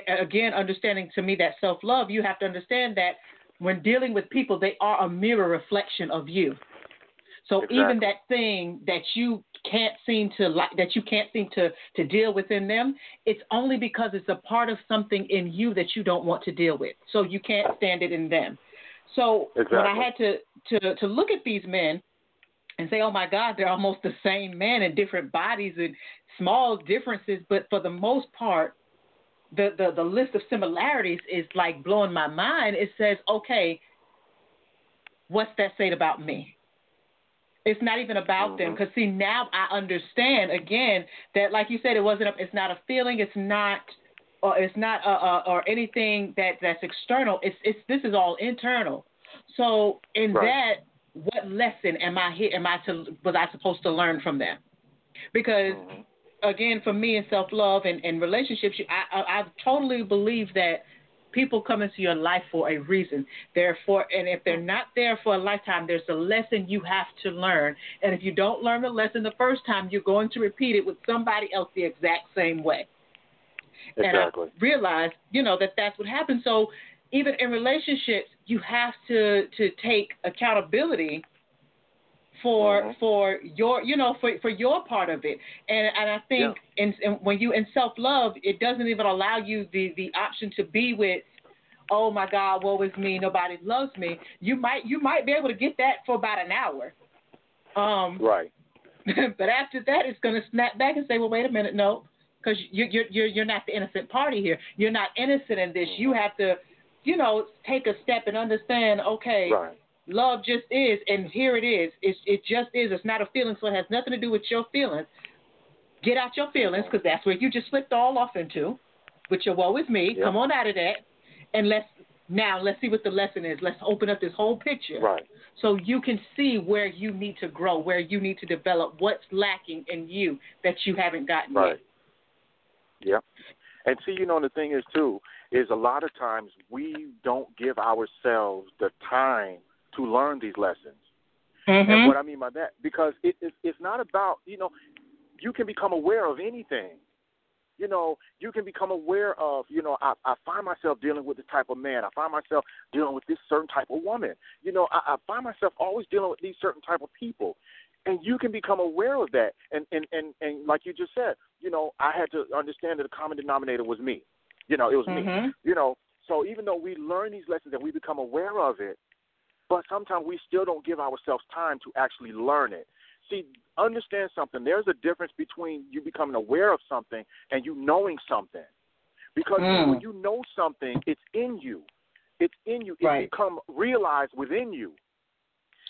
Speaker 4: again, understanding to me that self love, you have to understand that when dealing with people, they are a mirror reflection of you. So
Speaker 5: exactly.
Speaker 4: even that thing that you can't seem to like, that you can't seem to to deal with in them, it's only because it's a part of something in you that you don't want to deal with. So you can't stand it in them. So
Speaker 5: exactly.
Speaker 4: when I had to to to look at these men and say, "Oh my God, they're almost the same man in different bodies and small differences," but for the most part, the, the, the list of similarities is like blowing my mind. It says, okay, what's that say about me? It's not even about
Speaker 5: mm-hmm.
Speaker 4: them because see now I understand again that like you said it wasn't a, it's not a feeling it's not or it's not a, a, or anything that that's external it's it's this is all internal so in
Speaker 5: right.
Speaker 4: that what lesson am I here am I to was I supposed to learn from them because
Speaker 5: mm-hmm
Speaker 4: again, for me and self love and, and relationships, I, I, I totally believe that people come into your life for a reason. Therefore, and if they're not there for a lifetime, there's a lesson you have to learn. And if you don't learn the lesson the first time, you're going to repeat it with somebody else the exact same way.
Speaker 5: Exactly.
Speaker 4: And I realized, you know, that that's what happens. So even in relationships, you have to to take accountability for
Speaker 5: mm-hmm.
Speaker 4: for your you know for for your part of it. And and i think
Speaker 5: yeah.
Speaker 4: in, in when you in self love it doesn't even allow you the the option to be with oh my god woe is me nobody loves me. You might you might be able to get that for about an hour. Um
Speaker 5: right.
Speaker 4: but after that it's going to snap back and say well wait a minute no because you you're you're you're not the innocent party here. You're not innocent in this. You have to you know take a step and understand okay
Speaker 5: right
Speaker 4: Love just is, and here it is. It's, it just is. It's not a feeling, so it has nothing to do with your feelings. Get out your feelings, because that's where you just slipped all off into, with your woe is me.
Speaker 5: Yep.
Speaker 4: Come on out of that, and let's now let's see what the lesson is. Let's open up this whole picture,
Speaker 5: right?
Speaker 4: So you can see where you need to grow, where you need to develop, what's lacking in you that you haven't gotten
Speaker 5: right.
Speaker 4: yet.
Speaker 5: Yep. And see, you know, the thing is too is a lot of times we don't give ourselves the time to learn these lessons.
Speaker 4: Mm-hmm.
Speaker 5: And what I mean by that, because it, it, it's not about, you know, you can become aware of anything. You know, you can become aware of, you know, I, I find myself dealing with this type of man. I find myself dealing with this certain type of woman. You know, I, I find myself always dealing with these certain type of people. And you can become aware of that. And, and, and, and like you just said, you know, I had to understand that the common denominator was me. You know, it was
Speaker 4: mm-hmm.
Speaker 5: me. You know, so even though we learn these lessons and we become aware of it, but sometimes we still don't give ourselves time to actually learn it. See, understand something. There's a difference between you becoming aware of something and you knowing something. Because
Speaker 4: mm.
Speaker 5: when you know something, it's in you. It's in you. It
Speaker 4: right.
Speaker 5: become realized within you.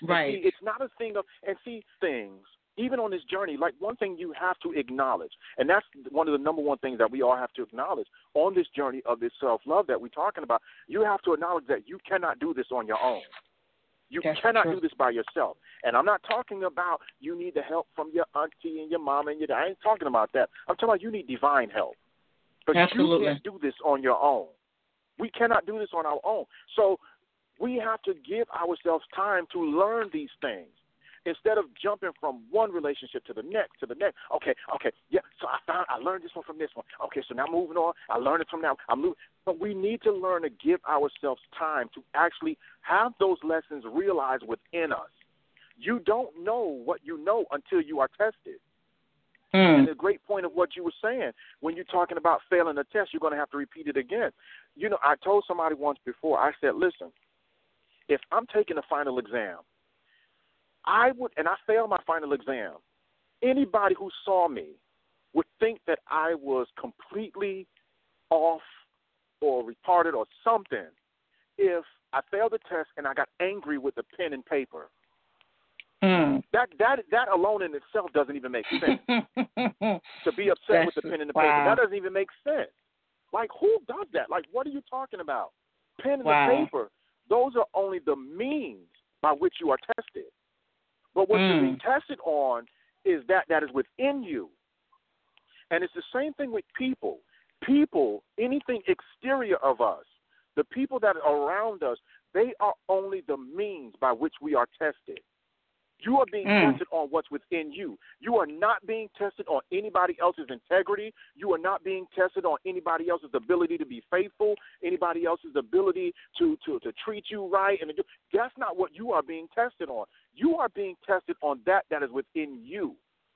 Speaker 4: Right.
Speaker 5: See, it's not a thing of and see things even on this journey, like one thing you have to acknowledge, and that's one of the number one things that we all have to acknowledge on this journey of this self love that we're talking about. You have to acknowledge that you cannot do this on your own. You
Speaker 4: That's
Speaker 5: cannot
Speaker 4: true.
Speaker 5: do this by yourself. And I'm not talking about you need the help from your auntie and your mom and your dad. I ain't talking about that. I'm talking about you need divine help. But
Speaker 4: Absolutely.
Speaker 5: you can't do this on your own. We cannot do this on our own. So we have to give ourselves time to learn these things instead of jumping from one relationship to the next to the next. Okay, okay, yeah. So I found I learned this one from this one. Okay, so now moving on, I learned it from now. I'm moving, but we need to learn to give ourselves time to actually have those lessons realized within us. You don't know what you know until you are tested.
Speaker 4: Mm.
Speaker 5: And the great point of what you were saying, when you're talking about failing a test, you're going to have to repeat it again. You know, I told somebody once before, I said, listen, if I'm taking a final exam, I would, and I failed my final exam, anybody who saw me would think that I was completely off or retarded or something if I failed the test and I got angry with the pen and paper.
Speaker 4: Mm.
Speaker 5: That that that alone in itself doesn't even make sense. to be upset
Speaker 4: That's-
Speaker 5: with the pen and the
Speaker 4: wow.
Speaker 5: paper, that doesn't even make sense. Like who does that? Like what are you talking about? Pen and
Speaker 4: Wow.
Speaker 5: the paper. Those are only the means by which you are tested. But what you're
Speaker 4: Mm.
Speaker 5: being tested on is that that is within you. And it's the same thing with people. People, anything exterior of us, the people that are around us, they are only the means by which we are tested. You are being
Speaker 4: Mm.
Speaker 5: tested on what's within you. You are not being tested on anybody else's integrity. You are not being tested on anybody else's ability to be faithful, anybody else's ability to to, to treat you right. And to do, that's not what you are being tested on. You are being tested on that that is within you.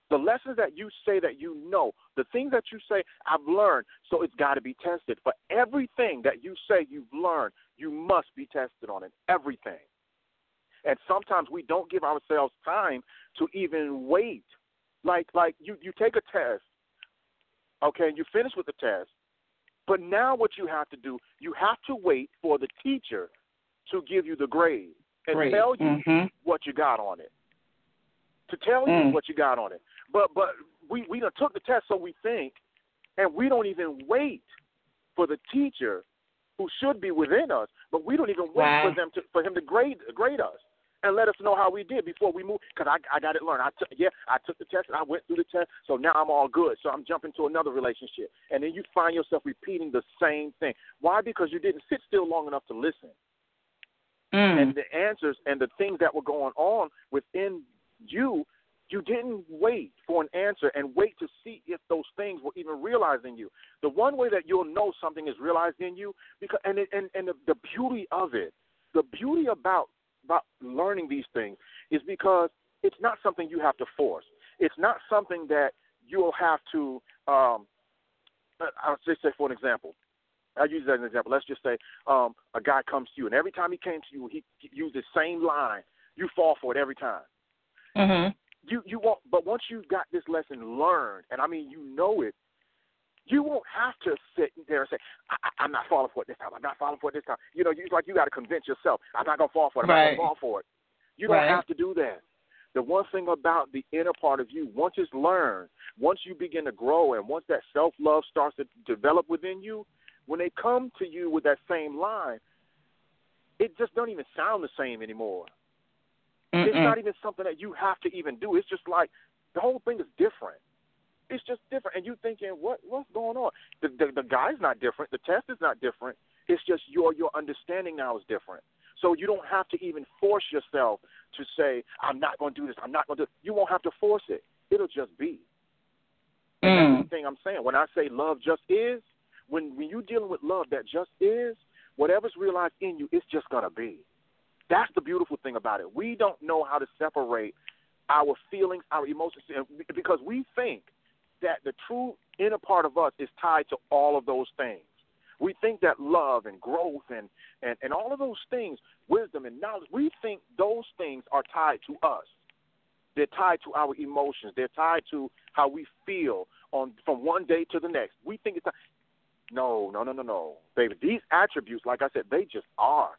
Speaker 5: The lessons that you say that you know, the things that you say I've learned, so it's got to be tested. For everything that you say you've learned, you must be tested on it. Everything. And sometimes we don't give ourselves time to even wait. Like like you you take a test, okay, and you finish with the test, but now what you have to do, you have to wait for the teacher to give you the grade and
Speaker 4: Great.
Speaker 5: tell you
Speaker 4: Mhm.
Speaker 5: what you got on it. To tell you
Speaker 4: Mm.
Speaker 5: what you got on it. But but we we done took the test so we think, and we don't even wait for the teacher who should be within us, but we don't even wait
Speaker 4: Wow.
Speaker 5: for them to for him to grade grade us and let us know how we did before we move. Because I I got it learned. I took yeah I took the test and I went through the test, so now I'm all good. So I'm jumping to another relationship, and then you find yourself repeating the same thing. Why? Because you didn't sit still long enough to listen
Speaker 4: Mm.
Speaker 5: and the answers and the things that were going on within you, you didn't wait for an answer and wait to see if those things were even realized in you. The one way that you'll know something is realized in you, because and and and the, the beauty of it, the beauty about about learning these things is because it's not something you have to force. It's not something that you'll have to. Um, I'll just say for an example, I'll use that as an example. Let's just say um, a guy comes to you, and every time he came to you, he, he used the same line. You fall for it every time.
Speaker 4: Mhm.
Speaker 5: You you won't. But once you've got this lesson learned, and I mean you know it, you won't have to sit there and say, I, "I'm not falling for it this time. I'm not falling for it this time." You know, you like you got to convince yourself, "I'm not gonna fall for it. I'm
Speaker 4: Right.
Speaker 5: not gonna fall for it." You don't
Speaker 4: Right.
Speaker 5: have to do that. The one thing about the inner part of you, once it's learned, once you begin to grow, and once that self love starts to develop within you, when they come to you with that same line, it just don't even sound the same anymore. It's
Speaker 4: Mm-mm.
Speaker 5: not even something that you have to even do. It's just like the whole thing is different. It's just different, and you thinking, what what's going on? The, the the guy's not different. The test is not different. It's just your your understanding now is different. So you don't have to even force yourself to say, I'm not going to do this. I'm not going to. You won't have to force it. It'll just be.
Speaker 4: Mm.
Speaker 5: that's the thing I'm saying. When I say love just is, when when you're dealing with love that just is, whatever's realized in you, it's just gonna be. That's the beautiful thing about it. We don't know how to separate our feelings, our emotions, because we think that the true inner part of us is tied to all of those things. We think that love and growth and, and, and all of those things, wisdom and knowledge, we think those things are tied to us. They're tied to our emotions. They're tied to how we feel on from one day to the next. We think it's no, no, no, no, no, baby. These attributes, like I said, they just are,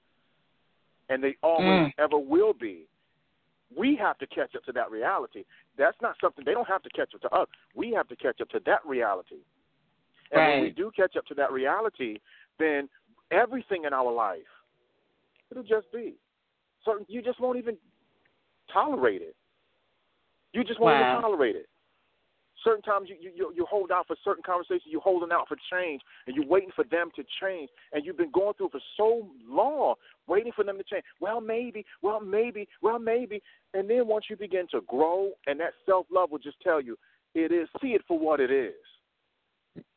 Speaker 5: and they always
Speaker 4: Mm.
Speaker 5: ever will be. We have to catch up to that reality. That's not something they don't have to catch up to us. We have to catch up to that reality. And when we do catch up to that reality, then everything in our life, it'll just be. So you just won't even tolerate it. You just won't
Speaker 4: Wow.
Speaker 5: even tolerate it. Certain times you, you you hold out for certain conversations. You're holding out for change, and you're waiting for them to change. And you've been going through for so long, waiting for them to change. Well, maybe. Well, maybe. Well, maybe. And then once you begin to grow, and that self love will just tell you, it is. See it for what it is.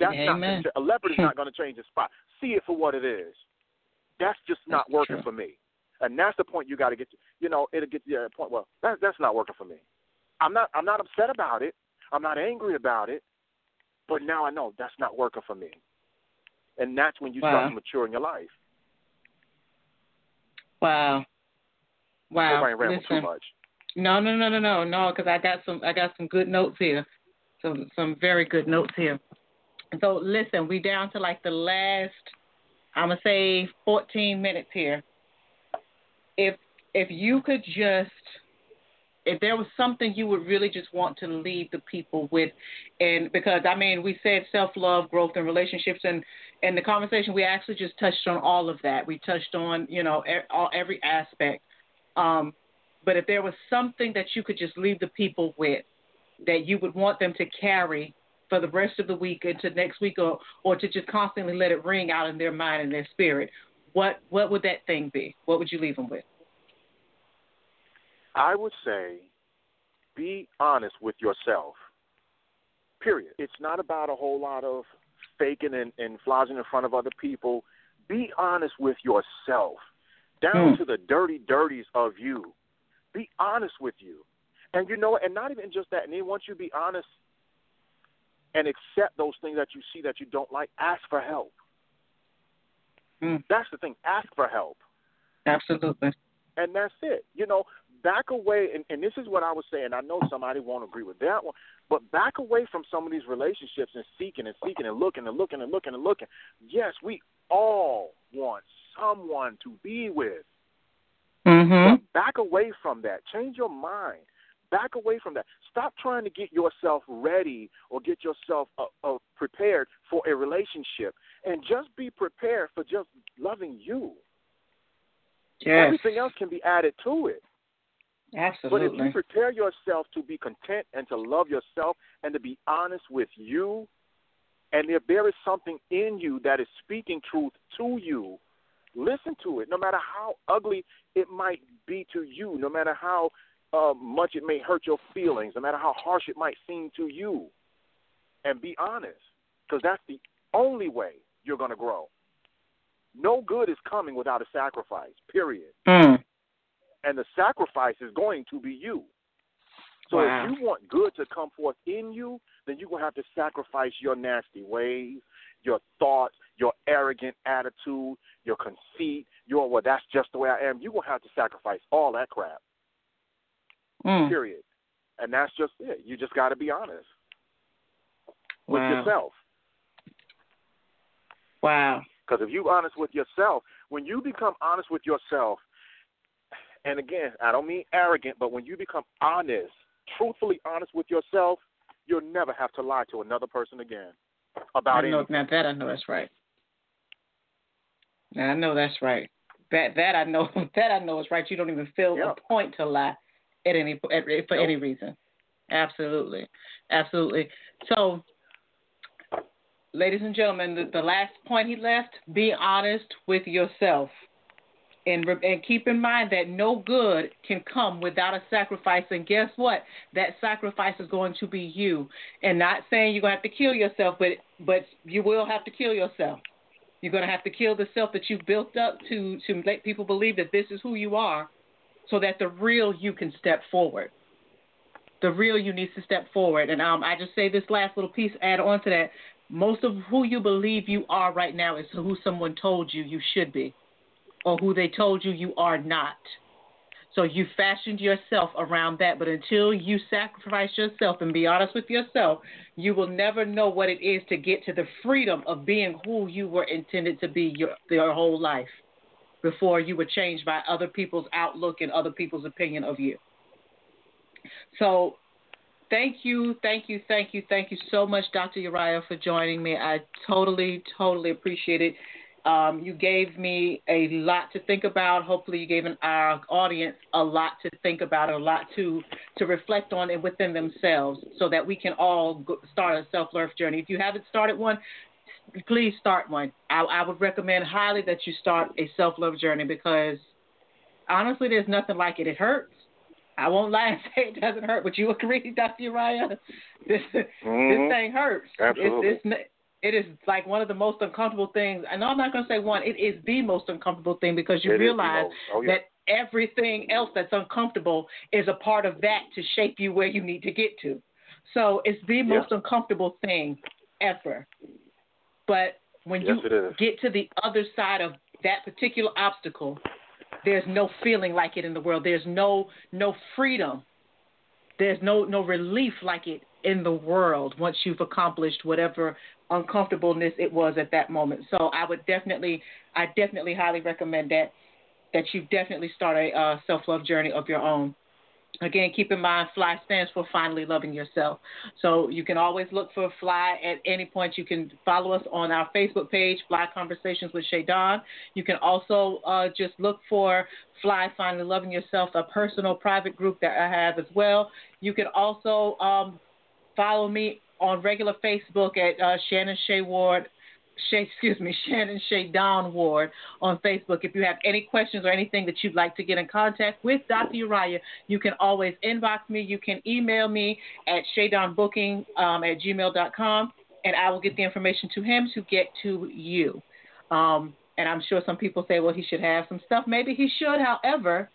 Speaker 5: That's
Speaker 4: Amen.
Speaker 5: not a leopard is not going to change its spot. See it for what it is. That's just not
Speaker 4: That's
Speaker 5: working
Speaker 4: true.
Speaker 5: for me. And that's the point you got to get. To, you know, it'll get to that point. Well, that's that's not working for me. I'm not. I'm not upset about it. I'm not angry about it. But now I know that's not working for me. And that's when you
Speaker 4: Wow.
Speaker 5: start to mature in your life.
Speaker 4: Wow. Wow.
Speaker 5: Ramble too
Speaker 4: Listen.
Speaker 5: much.
Speaker 4: No, no, no, no, no, no, because I got some I got some good notes here. Some some very good notes here. So listen, we down to like the last I'm gonna say 14 minutes here. If if you could just if there was something you would really just want to leave the people with, and because I mean we said self love, growth, and relationships, and and the conversation we actually just touched on all of that. We touched on you know all, every aspect. Um, but if there was something that you could just leave the people with, that you would want them to carry for the rest of the week into next week, or or to just constantly let it ring out in their mind and their spirit, what what would that thing be? What would you leave them with?
Speaker 5: I would say be honest with yourself. Period. It's not about a whole lot of faking and, and flogging in front of other people. Be honest with yourself, down
Speaker 4: Hmm.
Speaker 5: to the dirty dirties of you. Be honest with you. And you know, and not even just that. And then once you be honest and accept those things that you see that you don't like, ask for help.
Speaker 4: Hmm.
Speaker 5: That's the thing. Ask for help
Speaker 4: Absolutely.
Speaker 5: and that's it. You know, back away, and, and this is what I was saying. I know somebody won't agree with that one, but back away from some of these relationships and seeking and seeking and looking and looking and looking and looking. Yes, we all want someone to be with.
Speaker 4: Mhm.
Speaker 5: But back away from that. Change your mind. Back away from that. Stop trying to get yourself ready or get yourself uh, uh, prepared for a relationship, and just be prepared for just loving you.
Speaker 4: Yes.
Speaker 5: Everything else can be added to it. But if you prepare yourself to be content and to love yourself and to be honest with you, and if there is something in you that is speaking truth to you, listen to it. No matter how ugly it might be to you, no matter how uh, much it may hurt your feelings, no matter how harsh it might seem to you, and be honest, because that's the only way you're going to grow. No good is coming without a sacrifice, period
Speaker 4: Mm.
Speaker 5: And the sacrifice is going to be you. So
Speaker 4: Wow.
Speaker 5: if you want good to come forth in you, then you're going to have to sacrifice your nasty ways, your thoughts, your arrogant attitude, your conceit, your, well, that's just the way I am. You're going to have to sacrifice all that crap,
Speaker 4: Mm.
Speaker 5: period. And that's just it. You just got to be honest with
Speaker 4: Wow.
Speaker 5: yourself.
Speaker 4: Wow.
Speaker 5: Because if you're honest with yourself, when you become honest with yourself, and again, I don't mean arrogant, but when you become honest, truthfully honest with yourself, you'll never have to lie to another person again about
Speaker 4: I know,
Speaker 5: anything.
Speaker 4: now that I know that's right. Now I know that's right. That that I know that I know is right. You don't even feel
Speaker 5: Yeah.
Speaker 4: a point to lie at any at, for
Speaker 5: Nope.
Speaker 4: any reason. Absolutely, absolutely. So, ladies and gentlemen, the, the last point he left: be honest with yourself, and and keep in mind that no good can come without a sacrifice. And guess what? That sacrifice is going to be you. And not saying you're gonna have to kill yourself, but but you will have to kill yourself. You're gonna have to kill the self that you've built up to to let people believe that this is who you are, so that the real you can step forward. The real you needs to step forward. And um, I just say this last little piece, add on to that. Most of who you believe you are right now is who someone told you you should be, or who they told you you are not. So you fashioned yourself around that, but until you sacrifice yourself and be honest with yourself, you will never know what it is to get to the freedom of being who you were intended to be your, your whole life before you were changed by other people's outlook and other people's opinion of you. So thank you, thank you, thank you, thank you so much, Dr. UriyYah, for joining me. I totally, totally appreciate it. Um, you gave me a lot to think about. Hopefully, you gave an, our audience a lot to think about, a lot to to reflect on and within themselves, so that we can all go, start a self love journey. If you haven't started one, please start one. I, I would recommend highly that you start a self love journey because honestly, there's nothing like it. It hurts. I won't lie and say it doesn't hurt. Would you agree, Dr. UriyYah? This
Speaker 5: Mhm.
Speaker 4: this thing hurts.
Speaker 5: Absolutely.
Speaker 4: It's, it's, it is like one of the most uncomfortable things. And I'm not going to say one. It is the most uncomfortable thing because you
Speaker 5: It
Speaker 4: realize.
Speaker 5: Oh, yeah.
Speaker 4: that everything else that's uncomfortable is a part of that to shape you where you need to get to. So it's the most uncomfortable thing ever. But when
Speaker 5: Yes,
Speaker 4: you get to the other side of that particular obstacle, there's no feeling like it in the world. There's no no freedom. There's no no relief like it in the world once you've accomplished whatever uncomfortableness it was at that moment. So I would definitely I definitely highly recommend that that you definitely start a uh, self love journey of your own. Again, keep in mind, FLY stands for finally loving yourself. So you can always look for FLY at any point. You can follow us on our Facebook page, FLY Conversations with Shay. You can also uh, just look for FLY Finally Loving Yourself, a personal private group that I have as well. You can also um, follow me on regular Facebook at uh, Shannon Shay Ward Shay, excuse me, Shannon Shay Don Ward on Facebook. If you have any questions or anything that you'd like to get in contact with Dr. UriyYah, you can always inbox me. You can email me at shaydonbooking um, at gmail.com, and I will get the information to him to get to you. Um, and I'm sure some people say, well, he should have some stuff. Maybe he should. However,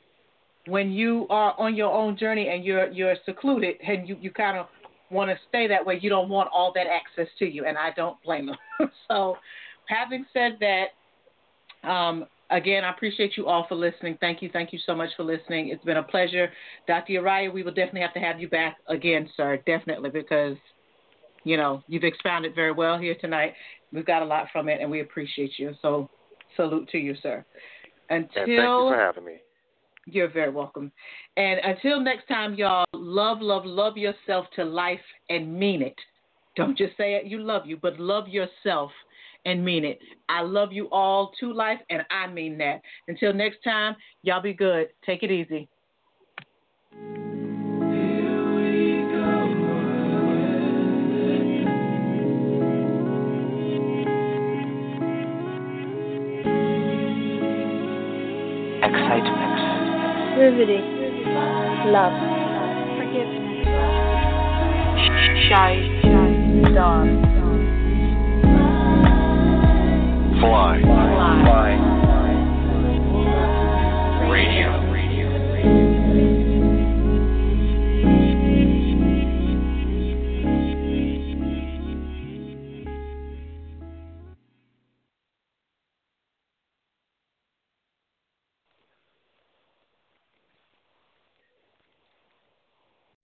Speaker 4: when you are on your own journey and you're you're secluded and you, you kind of want to stay that way, you don't want all that access to you, and I don't blame them. so, having said that, um, again, I appreciate you all for listening. Thank you, thank you so much for listening. It's been a pleasure, Dr. UriyYah. We will definitely have to have you back again, sir. Definitely, because you know you've expounded very well here tonight. We've got a lot from it, and we appreciate you. So, salute to you, sir. Until
Speaker 5: And thank you for having me.
Speaker 4: You're very welcome. And until next time, y'all, love, love, love yourself to life and mean it. Don't just say it, you love you, but love yourself and mean it. I love you all to life, and I mean that. Until next time, y'all be good. Take it easy.
Speaker 3: Activity. Love. Forgiveness. Shy. Dawn.
Speaker 2: Fly.
Speaker 3: Fly.
Speaker 2: Radio.